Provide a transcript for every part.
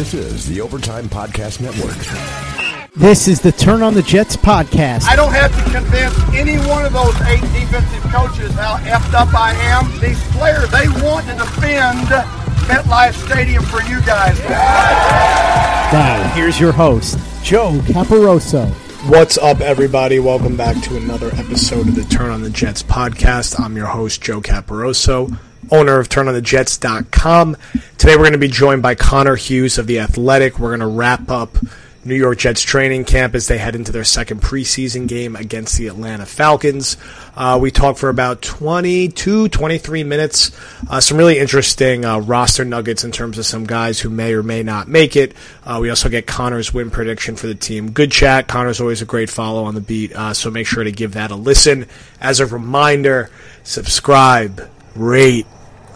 This is the Overtime Podcast Network. This is the Turn on the Jets podcast. I don't have to convince any one of those eight defensive coaches how effed up I am. These players, they want to defend MetLife Stadium for you guys. Now, here's your host, Joe Caporoso. What's up, everybody? Welcome back to another episode of the Turn on the Jets podcast. I'm your host, Joe Caporoso, owner of TurnOnTheJets.com. Today, we're going to be joined by Connor Hughes of The Athletic. We're going to wrap up New York Jets training camp as they head into their second preseason game against the Atlanta Falcons. Uh, we talked for about 22, 23 minutes. Uh, some really interesting uh, roster nuggets in terms of some guys who may or may not make it. Uh, we also get Connor's win prediction for the team. Good chat. Connor's always a great follow on the beat, uh, so make sure to give that a listen. As a reminder, subscribe, rate,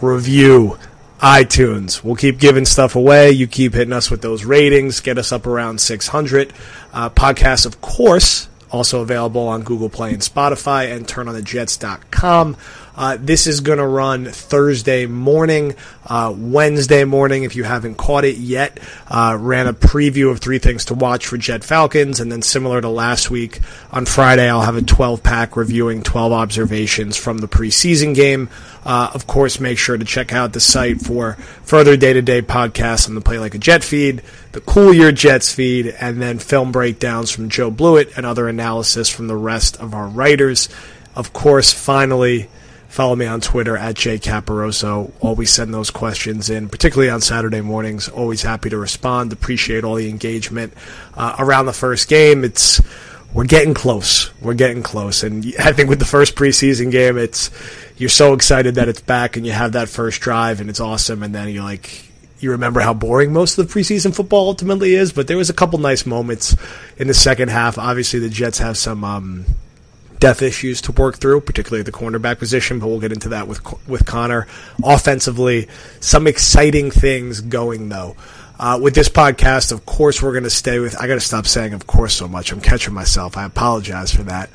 review iTunes. We'll keep giving stuff away. You keep hitting us with those ratings. Get us up around 600. Uh, podcasts, of course, also available on Google Play and Spotify and turnonthejets.com. Uh, this is going to run Thursday morning, uh, Wednesday morning. If you haven't caught it yet, uh, ran a preview of three things to watch for Jet Falcons, and then similar to last week on Friday, I'll have a 12 pack reviewing 12 observations from the preseason game. Uh, of course, make sure to check out the site for further day to day podcasts on the Play Like a Jet feed, the Cool Year Jets feed, and then film breakdowns from Joe Blewett and other analysis from the rest of our writers. Of course, finally, follow me on Twitter at Jay Caporoso. Always send those questions in, particularly on Saturday mornings. Always happy to respond. Appreciate all the engagement uh, around the first game. It's we're getting close. We're getting close, and I think with the first preseason game, it's you're so excited that it's back, and you have that first drive, and it's awesome, and then you're like. You remember how boring most of the preseason football ultimately is, but there was a couple nice moments in the second half. Obviously, the Jets have some um, depth issues to work through, particularly the cornerback position. But we'll get into that with with Connor. Offensively, some exciting things going though. Uh, with this podcast, of course, we're going to stay with. I got to stop saying "of course" so much. I'm catching myself. I apologize for that.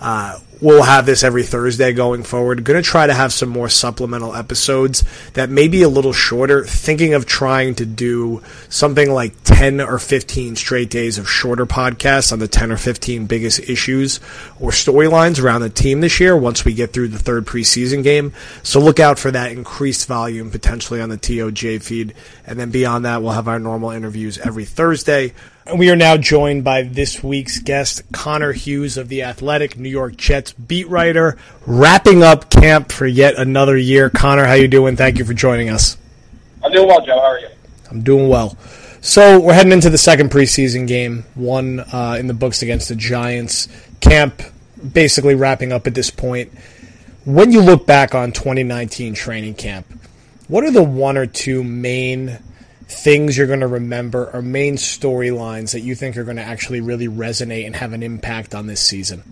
Uh, we'll have this every Thursday going forward. Going to try to have some more supplemental episodes that may be a little shorter. Thinking of trying to do something like 10 or 15 straight days of shorter podcasts on the 10 or 15 biggest issues or storylines around the team this year once we get through the third preseason game. So look out for that increased volume potentially on the TOJ feed. And then beyond that, we'll have our normal interviews every Thursday. And we are now joined by this week's guest, Connor Hughes of The Athletic, New York Jets beat writer, wrapping up camp for yet another year. Connor, how you doing? Thank you for joining us. I'm doing well, Joe. How are you? I'm doing well. So we're heading into the second preseason game, one uh, in the books against the Giants. Camp basically wrapping up at this point. When you look back on 2019 training camp, what are the one or two main things you're going to remember or main storylines that you think are going to actually really resonate and have an impact on this season?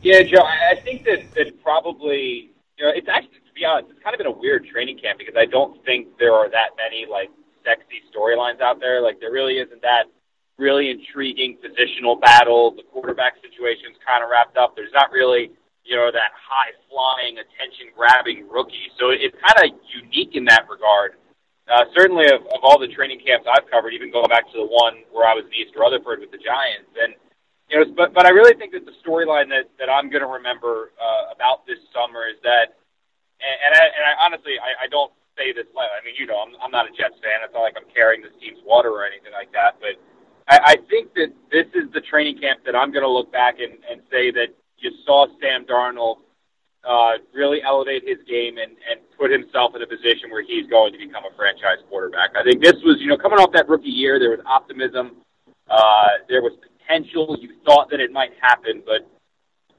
Yeah, Joe, I think that, that probably, you know, it's actually, to be honest, it's kind of been a weird training camp because I don't think there are that many, like, sexy storylines out there. Like, there really isn't that really intriguing positional battle. The quarterback situation's kind of wrapped up. There's not really, you know, that high flying, attention grabbing rookie. So it's kind of unique in that regard. Uh, certainly, of, of all the training camps I've covered, even going back to the one where I was in East Rutherford with the Giants, and you know, but but I really think that the storyline that that I'm going to remember uh, about this summer is that, and, and I and I honestly I, I don't say this lightly. I mean, you know, I'm I'm not a Jets fan. It's not like I'm carrying this team's water or anything like that. But I, I think that this is the training camp that I'm going to look back and and say that you saw Sam Darnold uh, really elevate his game and, and put himself in a position where he's going to become a franchise quarterback. I think this was, you know, coming off that rookie year, there was optimism, uh, there was potential. You thought that it might happen, but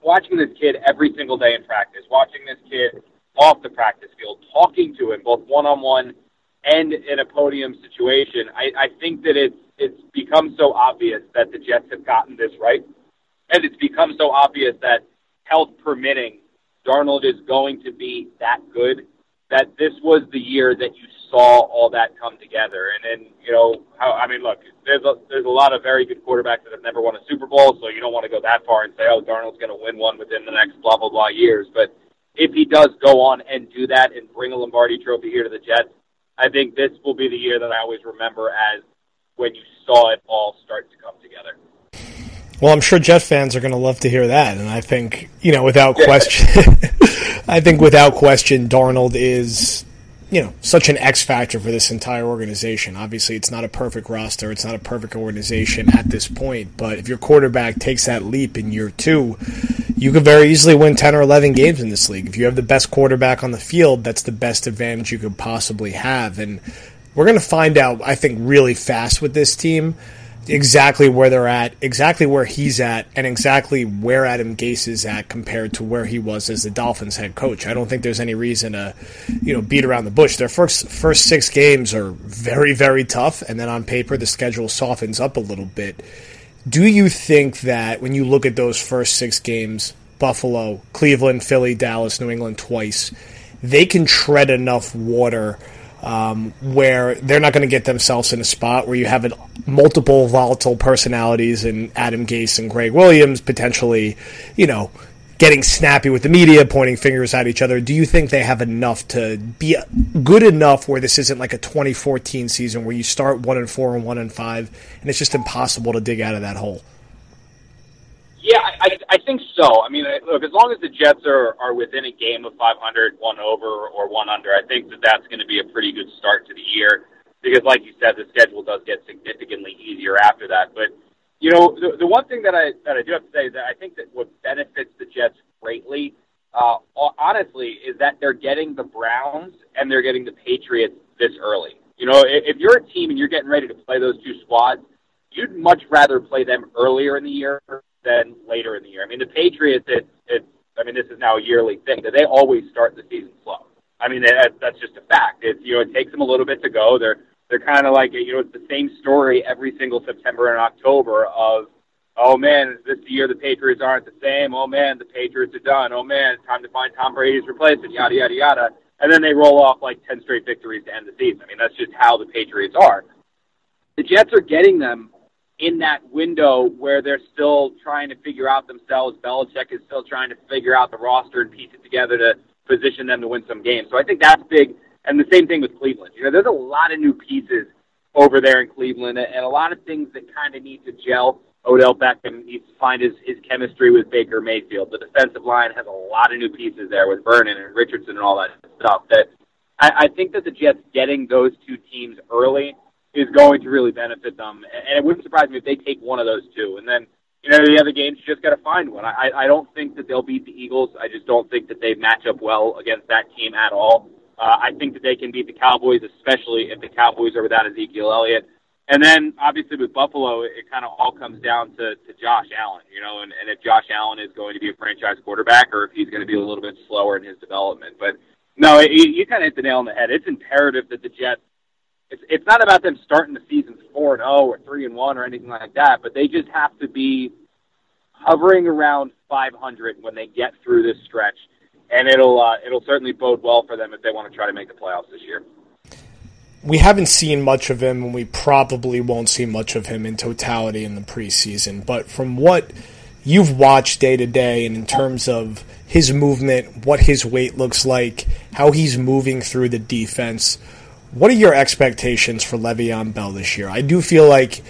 watching this kid every single day in practice, watching this kid off the practice field, talking to him both one on one and in a podium situation, I, I think that it's it's become so obvious that the Jets have gotten this right, and it's become so obvious that health permitting, Darnold is going to be that good that this was the year that you saw all that come together. And then, you know, how, I mean, look, there's a, there's a lot of very good quarterbacks that have never won a Super Bowl, so you don't want to go that far and say, oh, Darnold's going to win one within the next blah, blah, blah years. But if he does go on and do that and bring a Lombardi trophy here to the Jets, I think this will be the year that I always remember as when you saw it all start to come together. Well, I'm sure Jet fans are going to love to hear that, and I think you know, without question, I think without question, Darnold is you know such an X factor for this entire organization. Obviously, it's not a perfect roster, it's not a perfect organization at this point. But if your quarterback takes that leap in year two, you could very easily win ten or eleven games in this league. If you have the best quarterback on the field, that's the best advantage you could possibly have, and we're going to find out. I think really fast with this team exactly where they're at, exactly where he's at, and exactly where Adam Gase is at compared to where he was as the Dolphins head coach. I don't think there's any reason to, you know, beat around the bush. Their first first six games are very very tough, and then on paper the schedule softens up a little bit. Do you think that when you look at those first six games, Buffalo, Cleveland, Philly, Dallas, New England twice, they can tread enough water? Um, where they're not going to get themselves in a spot where you have a, multiple volatile personalities and Adam Gase and Gregg Williams potentially, you know, getting snappy with the media, pointing fingers at each other. Do you think they have enough to be good enough where this isn't like a 2014 season where you start one and four and one and five, and it's just impossible to dig out of that hole? I, I think so. I mean, look, as long as the Jets are, are within a game of 500, one over or one under, I think that that's going to be a pretty good start to the year. Because, like you said, the schedule does get significantly easier after that. But you know, the, the one thing that I that I do have to say is that I think that what benefits the Jets greatly, uh, honestly, is that they're getting the Browns and they're getting the Patriots this early. You know, if, if you're a team and you're getting ready to play those two squads, you'd much rather play them earlier in the year than later in the year. I mean, the Patriots, it's, it's I mean, this is now a yearly thing that they always start the season slow. I mean, that, that's just a fact. It's you know, it takes them a little bit to go. They're they're kind of like you know, it's the same story every single September and October of, oh man, is this year the Patriots aren't the same? Oh man, the Patriots are done. Oh man, it's time to find Tom Brady's replacement. Yada yada yada. And then they roll off like ten straight victories to end the season. I mean, that's just how the Patriots are. The Jets are getting them in that window where they're still trying to figure out themselves. Belichick is still trying to figure out the roster and piece it together to position them to win some games. So I think that's big. And the same thing with Cleveland. You know, there's a lot of new pieces over there in Cleveland and a lot of things that kind of need to gel. Odell Beckham needs to find his, his chemistry with Baker Mayfield. The defensive line has a lot of new pieces there with Vernon and Richardson and all that stuff. That I, I think that the Jets getting those two teams early is going to really benefit them. And it wouldn't surprise me if they take one of those two. And then, you know, the other games, you just got to find one. I, I don't think that they'll beat the Eagles. I just don't think that they match up well against that team at all. Uh, I think that they can beat the Cowboys, especially if the Cowboys are without Ezekiel Elliott. And then, obviously, with Buffalo, it, kind of all comes down to, to Josh Allen, you know, and, and if Josh Allen is going to be a franchise quarterback or if he's going to be a little bit slower in his development. But no, it, you kind of hit the nail on the head. It's imperative that the Jets it's it's not about them starting the season four and zero oh or three and one or anything like that, but they just have to be hovering around 500 when they get through this stretch, and it'll uh, it'll certainly bode well for them if they want to try to make the playoffs this year. We haven't seen much of him, and we probably won't see much of him in totality in the preseason. But from what you've watched day to day, and in terms of his movement, what his weight looks like, how he's moving through the defense what are your expectations for Le'Veon Bell this year? I do feel like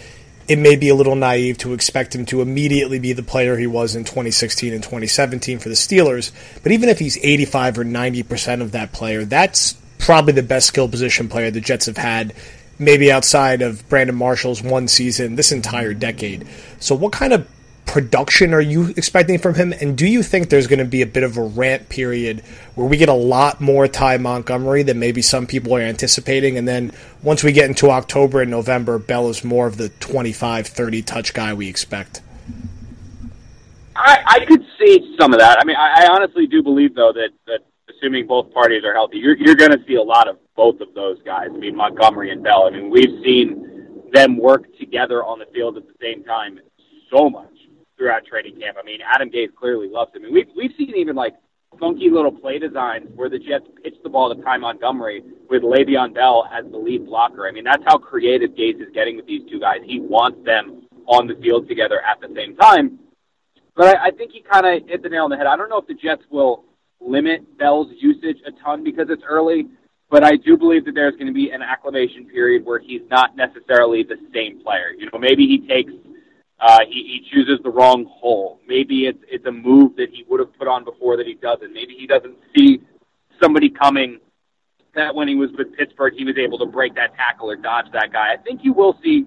it may be a little naive to expect him to immediately be the player he was in 2016 and 2017 for the Steelers. But even if he's 85 or 90% of that player, that's probably the best skill position player the Jets have had, maybe outside of Brandon Marshall's one season this entire decade. So, what kind of production are you expecting from him? And do you think there's going to be a bit of a rant period where we get a lot more Ty Montgomery than maybe some people are anticipating? And then once we get into October and November, Bell is more of the 25, 30 touch guy we expect? I, I could see some of that. I mean, I, I honestly do believe, though, that, that assuming both parties are healthy, you're, you're going to see a lot of both of those guys. I mean, Montgomery and Bell. I mean, we've seen them work together on the field at the same time so much throughout training camp. I mean, Adam Gase clearly loves him. Mean, we've we've seen even like funky little play designs where the Jets pitch the ball to Ty Montgomery with Le'Veon Bell as the lead blocker. I mean, that's how creative Gase is getting with these two guys. He wants them on the field together at the same time. But I, I think he kind of hit the nail on the head. I don't know if the Jets will limit Bell's usage a ton because it's early. but I do believe that there's going to be an acclimation period where he's not necessarily the same player. You know, maybe he takes uh, he, he chooses the wrong hole. Maybe it's it's a move that he would have put on before that he doesn't. Maybe he doesn't see somebody coming that when he was with Pittsburgh he was able to break that tackle or dodge that guy. I think you will see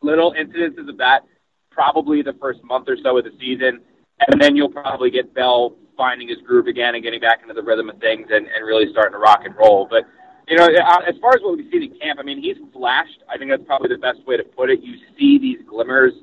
little incidences of that probably the first month or so of the season, and then you'll probably get Bell finding his groove again and getting back into the rhythm of things and, and really starting to rock and roll. But you know, uh, as far as what we see in camp, I mean, he's flashed. I think that's probably the best way to put it. You see these glimmers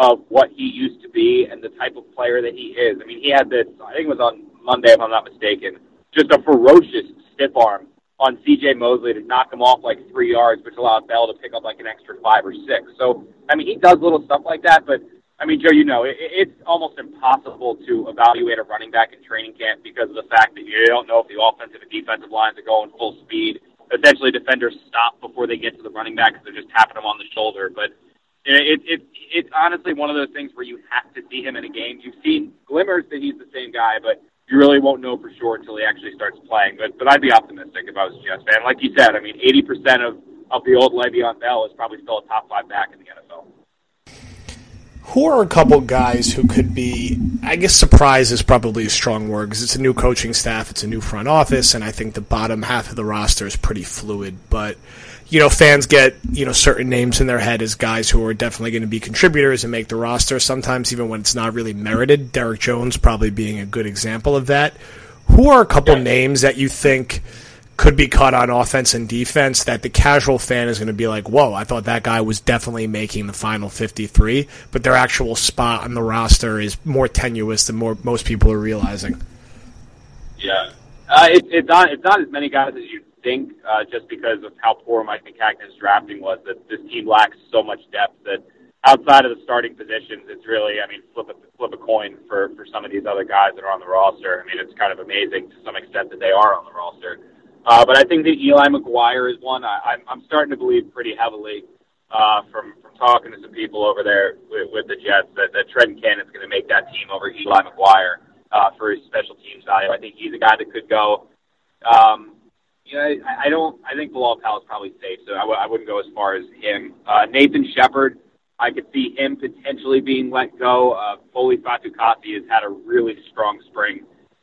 of what he used to be and the type of player that he is. I mean, he had this. I think it was on Monday, if I'm not mistaken, just a ferocious stiff arm on C.J. Mosley to knock him off like three yards, which allowed Bell to pick up like an extra five or six. So, I mean, he does little stuff like that, but I mean, Joe, you know, it, it's almost impossible to evaluate a running back in training camp because of the fact that you don't know if the offensive and defensive lines are going full speed. Essentially, defenders stop before they get to the running back because they're just tapping him on the shoulder. But it, it, it's honestly one of those things where you have to see him in a game. You've seen glimmers that he's the same guy, but you really won't know for sure until he actually starts playing. But but I'd be optimistic if I was a Jets fan. Like you said, I mean, 80% of of the old Le'Veon Bell is probably still a top five back in the NFL who are a couple guys who could be i guess surprise is probably a strong word because it's a new coaching staff it's a new front office and i think the bottom half of the roster is pretty fluid. But you know fans get you know certain names in their head as guys who are definitely going to be contributors and make the roster. Sometimes even when it's not really merited derrick jones probably being a good example of that. Who are a couple yeah. names that you think could be cut on offense and defense that the casual fan is going to be like, whoa, I thought that guy was definitely making the final 53, but their actual spot on the roster is more tenuous than more most people are realizing. Yeah. Uh, it, it's not it's not as many guys as you think, uh, just because of how poor Mike Maccagnan's drafting was. That this team lacks so much depth that outside of the starting positions, it's really I mean flip a flip a coin for for some of these other guys that are on the roster. I mean it's kind of amazing to some extent that they are on the roster. Uh, but I think that Eli McGuire is one I, I'm, I'm starting to believe pretty heavily uh, from from talking to some people over there with, with the Jets that, that Trenton Cannon's going to make that team over Eli McGuire uh, for his special teams value. I think he's a guy that could go. Um, you know, I, I don't. I think Bilal Powell is probably safe, so I w- I wouldn't go as far as him. Uh, Nathan Shepherd, I could see him potentially being let go. Uh, Foley Fatukasi has had a really strong spring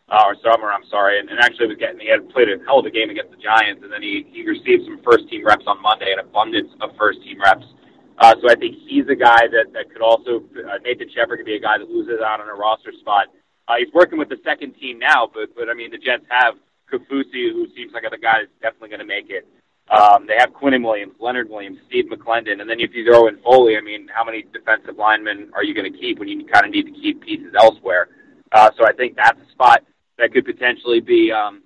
uh, or summer, I'm sorry, and, and actually was getting he had played a hell of a game against the Giants, and then he he received some first team reps on Monday, an abundance of first team reps. Uh, so I think he's a guy that that could also uh, Nathan Shepherd could be a guy that loses out on a roster spot. Uh, he's working with the second team now, but but I mean the Jets have Kaufusi, who seems like the guy that's definitely going to make it. Um, they have Quinnen Williams, Leonard Williams, Steve McLendon, and then if you throw in Foley, I mean, how many defensive linemen are you going to keep when you kind of need to keep pieces elsewhere? Uh, so I think that's a spot that could potentially be um,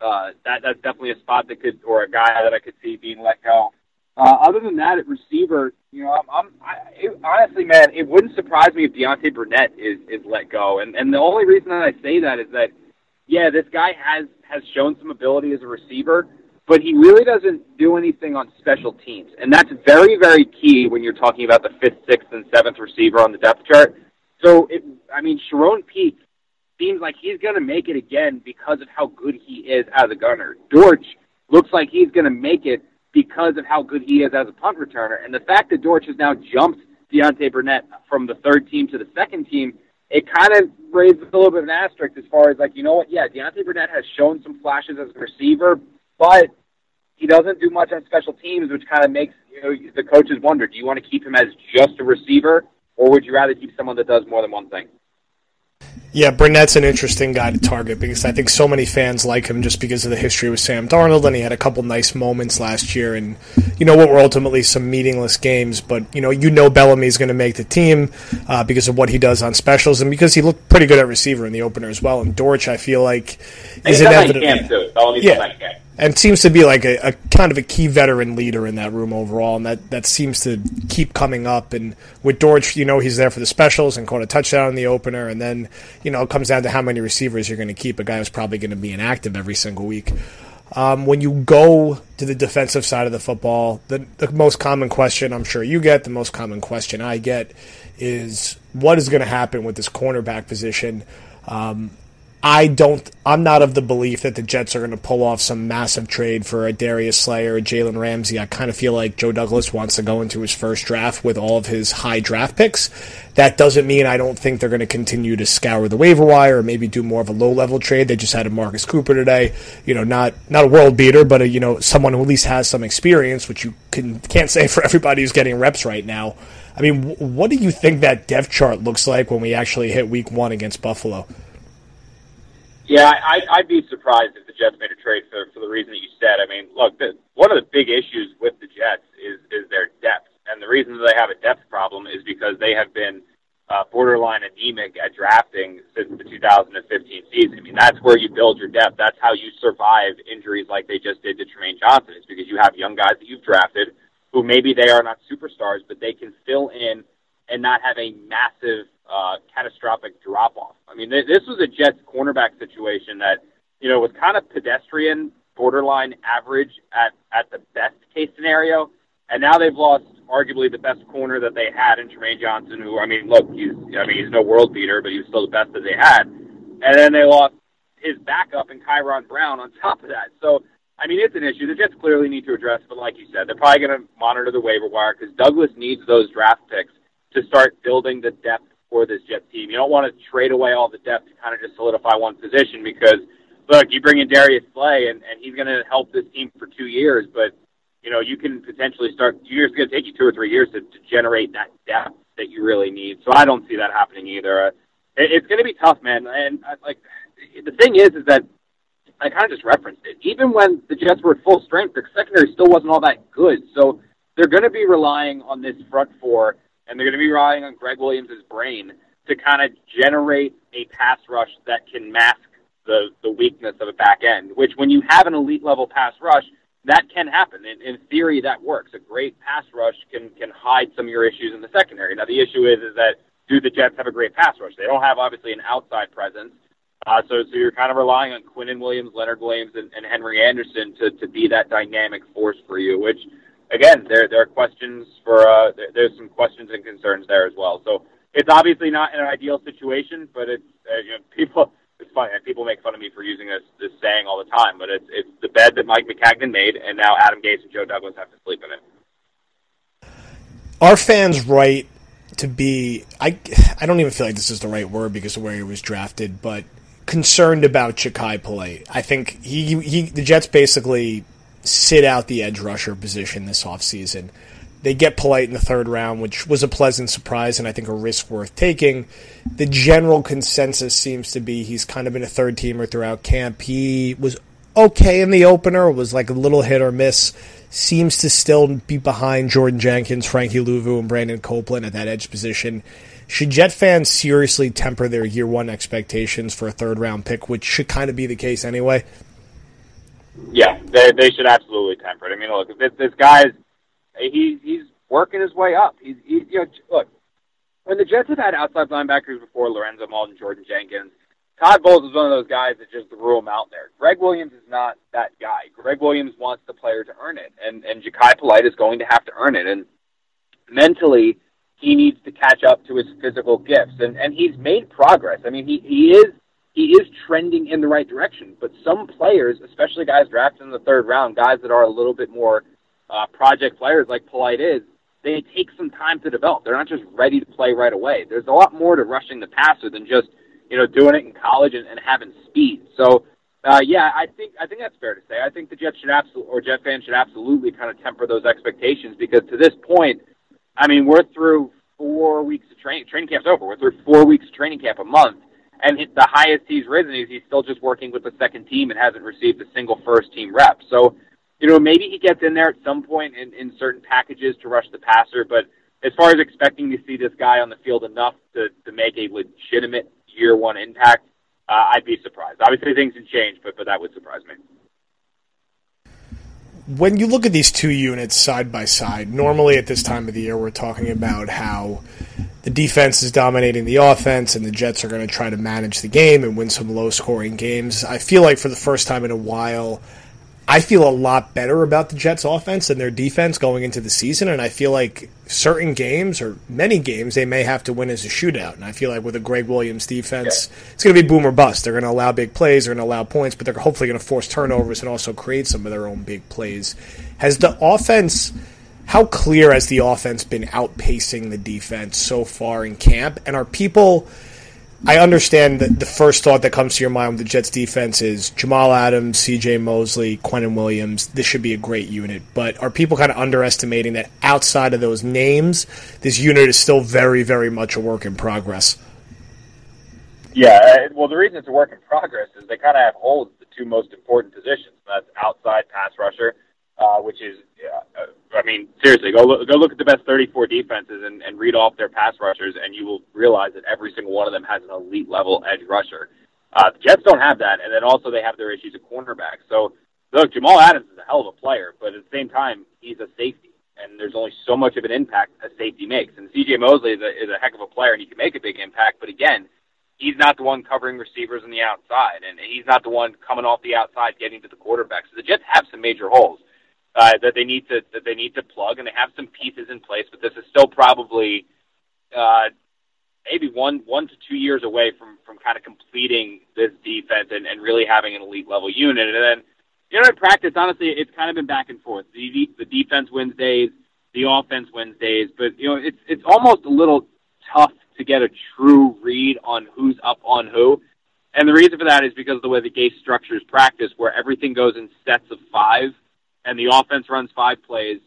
uh, that that's definitely a spot that could or a guy that I could see being let go. Uh, other than that, at receiver, you know, I'm, I'm I, it, honestly, man, it wouldn't surprise me if Deontay Burnett is is let go. And and the only reason that I say that is that, yeah, this guy has has shown some ability as a receiver, but he really doesn't do anything on special teams, and that's very very key when you're talking about the fifth, sixth, and seventh receiver on the depth chart. So, it, I mean, Charone Peake seems like he's going to make it again because of how good he is as a gunner. Dortch looks like he's going to make it because of how good he is as a punt returner. And the fact that Dortch has now jumped Deontay Burnett from the third team to the second team, it kind of raises a little bit of an asterisk as far as like, you know what? Yeah, Deontay Burnett has shown some flashes as a receiver, but he doesn't do much on special teams, which kind of makes you know the coaches wonder: Do you want to keep him as just a receiver, or would you rather keep someone that does more than one thing? Yeah, Burnett's an interesting guy to target because I think so many fans like him just because of the history with Sam Darnold, and he had a couple nice moments last year, and you know what were ultimately some meaningless games. But you know, you know Bellamy's going to make the team uh, because of what he does on specials, and because he looked pretty good at receiver in the opener as well. And Dortch, I feel like, is inevitable. Yeah, and seems to be like a, a, kind of a key veteran leader in that room overall, and that, that seems to keep coming up. And with Dortch, you know, he's there for the specials and caught a touchdown in the opener, and then you know it comes down to how many receivers you're going to keep. A guy who's probably going to be inactive every single week. Um, when you go to the defensive side of the football, the, the most common question I'm sure you get, the most common question I get, is what is going to happen with this cornerback position. Um, I don't. I'm not of the belief that the Jets are going to pull off some massive trade for a Darius Slay, a Jalen Ramsey. I kind of feel like Joe Douglas wants to go into his first draft with all of his high draft picks. That doesn't mean I don't think they're going to continue to scour the waiver wire or maybe do more of a low level trade. They just had a Marcus Cooper today. You know, not not a world beater, but a, you know someone who at least has some experience, which you can can't say for everybody who's getting reps right now. I mean, what do you think that depth chart looks like when we actually hit Week One against Buffalo? Yeah, I, I'd be surprised if the Jets made a trade for for the reason that you said. I mean, look, the, one of the big issues with the Jets is is their depth, and the reason that they have a depth problem is because they have been uh, borderline anemic at drafting since the 2015 season. I mean, that's where you build your depth. That's how you survive injuries like they just did to Trumaine Johnson. Is because you have young guys that you've drafted who maybe they are not superstars, but they can fill in and not have a massive uh, catastrophic drop off. I mean, th- this was a Jets cornerback situation that you know was kind of pedestrian, borderline average at at the best case scenario, and now they've lost arguably the best corner that they had in Trumaine Johnson. Who I mean, look, he's I mean he's no world beater, but he was still the best that they had, and then they lost his backup in Kyron Brown on top of that. So. I mean, it's an issue. The Jets clearly need to address, but like you said, they're probably going to monitor the waiver wire because Douglas needs those draft picks to start building the depth for this Jets team. You don't want to trade away all the depth to kind of just solidify one position because, look, you bring in Darius Slay and, and he's going to help this team for two years, but you know you can potentially start. Years going to take you two or three years to, to generate that depth that you really need. So I don't see that happening either. Uh, it, it's going to be tough, man. And uh, like the thing is, is that I kind of just referenced it. Even when the Jets were at full strength, their secondary still wasn't all that good. So they're going to be relying on this front four and they're going to be relying on Gregg Williams' brain to kind of generate a pass rush that can mask the the weakness of a back end. Which, when you have an elite level pass rush, that can happen. In, in theory, that works. A great pass rush can can hide some of your issues in the secondary. Now, the issue is is that do the Jets have a great pass rush? They don't have obviously an outside presence. Uh, so, so you're kind of relying on Quinnen Williams, Leonard Williams, and, and Henry Anderson to, to be that dynamic force for you, which again, there there are questions for uh, there, there's some questions and concerns there as well. So it's obviously not an ideal situation, but it's uh, you know people. It's funny. People make fun of me for using this this saying all the time, but it's it's the bed that Mike Maccagnan made, and now Adam Gase and Joe Douglas have to sleep in it. Are fans right to be? I I don't even feel like this is the right word because of where he was drafted, but concerned about Jachai Polite. I think he he the Jets basically sit out the edge rusher position this offseason. They get Polite in the third round, which was a pleasant surprise and I think a risk worth taking. The general consensus seems to be he's kind of been a third teamer throughout camp. He was okay in the opener, was like a little hit or miss. Seems to still be behind Jordan Jenkins, Frankie Luvu, and Brandon Copeland at that edge position. Should Jet fans seriously temper their year one expectations for a third round pick, which should kind of be the case anyway? Yeah, they they should absolutely temper it. I mean, look, this this guy's he's he's working his way up. He's he, you know look when the Jets have had outside linebackers before Lorenzo Mauldin, Jordan Jenkins. Todd Bowles is one of those guys that just threw him out there. Gregg Williams is not that guy. Gregg Williams wants the player to earn it, and and Jachai Polite is going to have to earn it. And mentally, he needs to catch up to his physical gifts, and and he's made progress. I mean, he he is he is trending in the right direction. But some players, especially guys drafted in the third round, guys that are a little bit more uh, project players like Polite is, they take some time to develop. They're not just ready to play right away. There's a lot more to rushing the passer than just you know doing it in college and, and having speed. So. Uh, yeah, I think I think that's fair to say. I think the Jets should absolutely, or Jet fans should absolutely kind of temper those expectations because to this point, I mean, we're through four weeks of training. Training camp's over. We're through four weeks of training camp a month, and the highest he's risen is he's still just working with the second team and hasn't received a single first team rep. So, you know, maybe he gets in there at some point in, in certain packages to rush the passer, but as far as expecting to see this guy on the field enough to, to make a legitimate year one impact, uh, I'd be surprised. Obviously, things can change, but but that would surprise me. When you look at these two units side by side, normally at this time of the year, we're talking about how the defense is dominating the offense, and the Jets are going to try to manage the game and win some low scoring games. I feel like for the first time in a while, I feel a lot better about the Jets offense than their defense going into the season. And I feel like certain games or many games they may have to win as a shootout. And I feel like with a Gregg Williams defense, yeah. it's going to be boom or bust. They're going to allow big plays, they're going to allow points, but they're hopefully going to force turnovers and also create some of their own big plays. Has the offense, how clear has the offense been outpacing the defense so far in camp? And are people I understand that the first thought that comes to your mind with the Jets defense is Jamal Adams, C.J. Mosley, Quinnen Williams. This should be a great unit, but are people kind of underestimating that outside of those names, this unit is still very, very much a work in progress? Yeah, uh, well, the reason it's a work in progress is they kind of have holes the two most important positions. That's outside pass rusher, uh, which is uh, I mean, seriously, go look, go look at the best 34 defenses and, and read off their pass rushers, and you will realize that every single one of them has an elite level edge rusher. Uh, the Jets don't have that, and then also they have their issues at cornerback. So, look, Jamal Adams is a hell of a player, but at the same time, he's a safety, and there's only so much of an impact a safety makes. And C.J. Mosley is a, is a heck of a player, and he can make a big impact, but again, he's not the one covering receivers on the outside, and he's not the one coming off the outside getting to the quarterback. So the Jets have some major holes uh, that they need to that they need to plug, and they have some pieces in place. But this is still probably uh, maybe one one to two years away from from kind of completing this defense and, and really having an elite level unit. And then you know in practice, honestly, it's kind of been back and forth. The the defense wins days, the offense wins days, but you know it's it's almost a little tough to get a true read on who's up on who. And the reason for that is because of the way the Gase structures practice, where everything goes in sets of five and the offense runs five plays,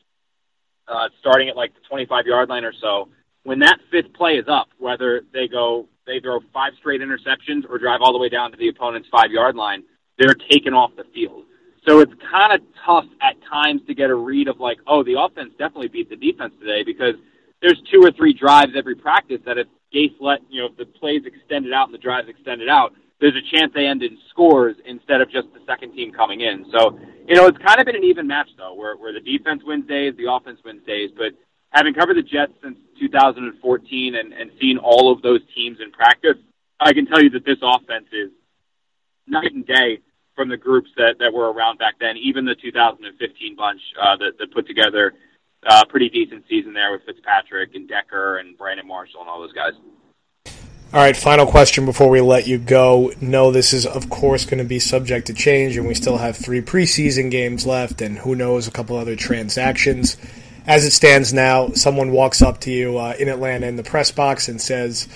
uh, starting at like the 25 yard line or so, when that fifth play is up, whether they go they throw five straight interceptions or drive all the way down to the opponent's five yard line, they're taken off the field. So it's kind of tough at times to get a read of like, oh, the offense definitely beat the defense today because there's two or three drives every practice that if Gase let you know if the plays extended out and the drives extended out, there's a chance they end in scores instead of just the second team coming in. So, you know, it's kind of been an even match though, where where the defense wins days, the offense wins days. But having covered the Jets since 2014 and, and seen all of those teams in practice, I can tell you that this offense is night and day from the groups that, that were around back then, even the 2015 bunch uh, that, that put together a uh, pretty decent season there with Fitzpatrick and Decker and Brandon Marshall and all those guys. All right, final question before we let you go. No, this is, of course, going to be subject to change, and we still have three preseason games left, and who knows, a couple other transactions. As it stands now, someone walks up to you uh, in Atlanta in the press box and says,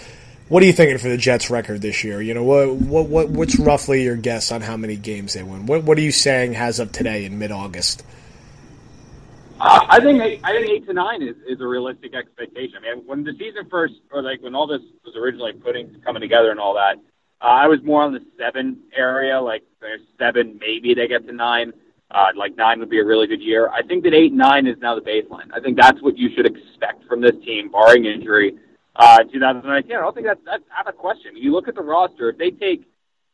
"What are you thinking for the Jets' record this year? You know, what, what, what what's roughly your guess on how many games they win? What, what are you saying as of today in mid-August?" I think eight, I think eight to nine is, is a realistic expectation. I mean, when the season first, or like when all this was originally putting coming together and all that, uh, I was more on the seven area. Like there's seven, maybe they get to nine. Uh, like nine would be a really good year. I think that eight nine is now the baseline. I think that's what you should expect from this team, barring injury. Uh, 2019, I don't think that's that's out of question. You look at the roster. If they take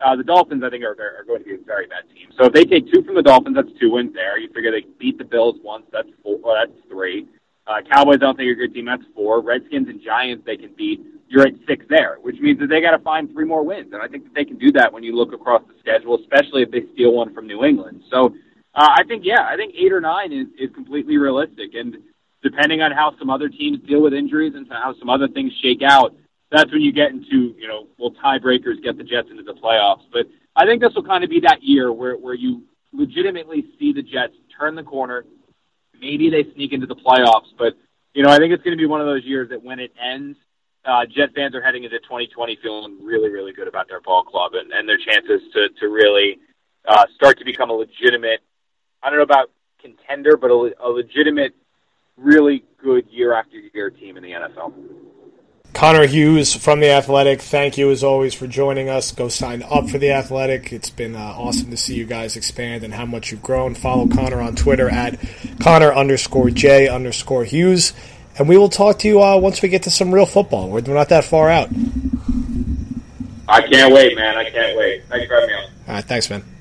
uh, the Dolphins, I think, are, are going to be a very bad team. So if they take two from the Dolphins, that's two wins there. You figure they beat the Bills once, that's four. Well, that's three. Uh, Cowboys, I don't think are a good team. That's four. Redskins and Giants, they can beat. You're at six there, which means that they got to find three more wins, and I think that they can do that when you look across the schedule, especially if they steal one from New England. So uh, I think, yeah, I think eight or nine is is completely realistic, and depending on how some other teams deal with injuries and how some other things shake out, that's when you get into, you know, will tiebreakers get the Jets into the playoffs? But I think this will kind of be that year where, where you legitimately see the Jets turn the corner. Maybe they sneak into the playoffs, but, you know, I think it's going to be one of those years that when it ends, uh, Jet fans are heading into 2020 feeling really, really good about their ball club and, and their chances to, to really uh, start to become a legitimate, I don't know about contender, but a, a legitimate, really good year after year team in the NFL. Connor Hughes from The Athletic, thank you as always for joining us. Go sign up for The Athletic. It's been uh, awesome to see you guys expand and how much you've grown. Follow Connor on Twitter at Connor underscore J underscore Hughes. And we will talk to you uh, once we get to some real football. We're not that far out. I can't wait, man. I can't wait. Thanks for having me on. All right, thanks, man.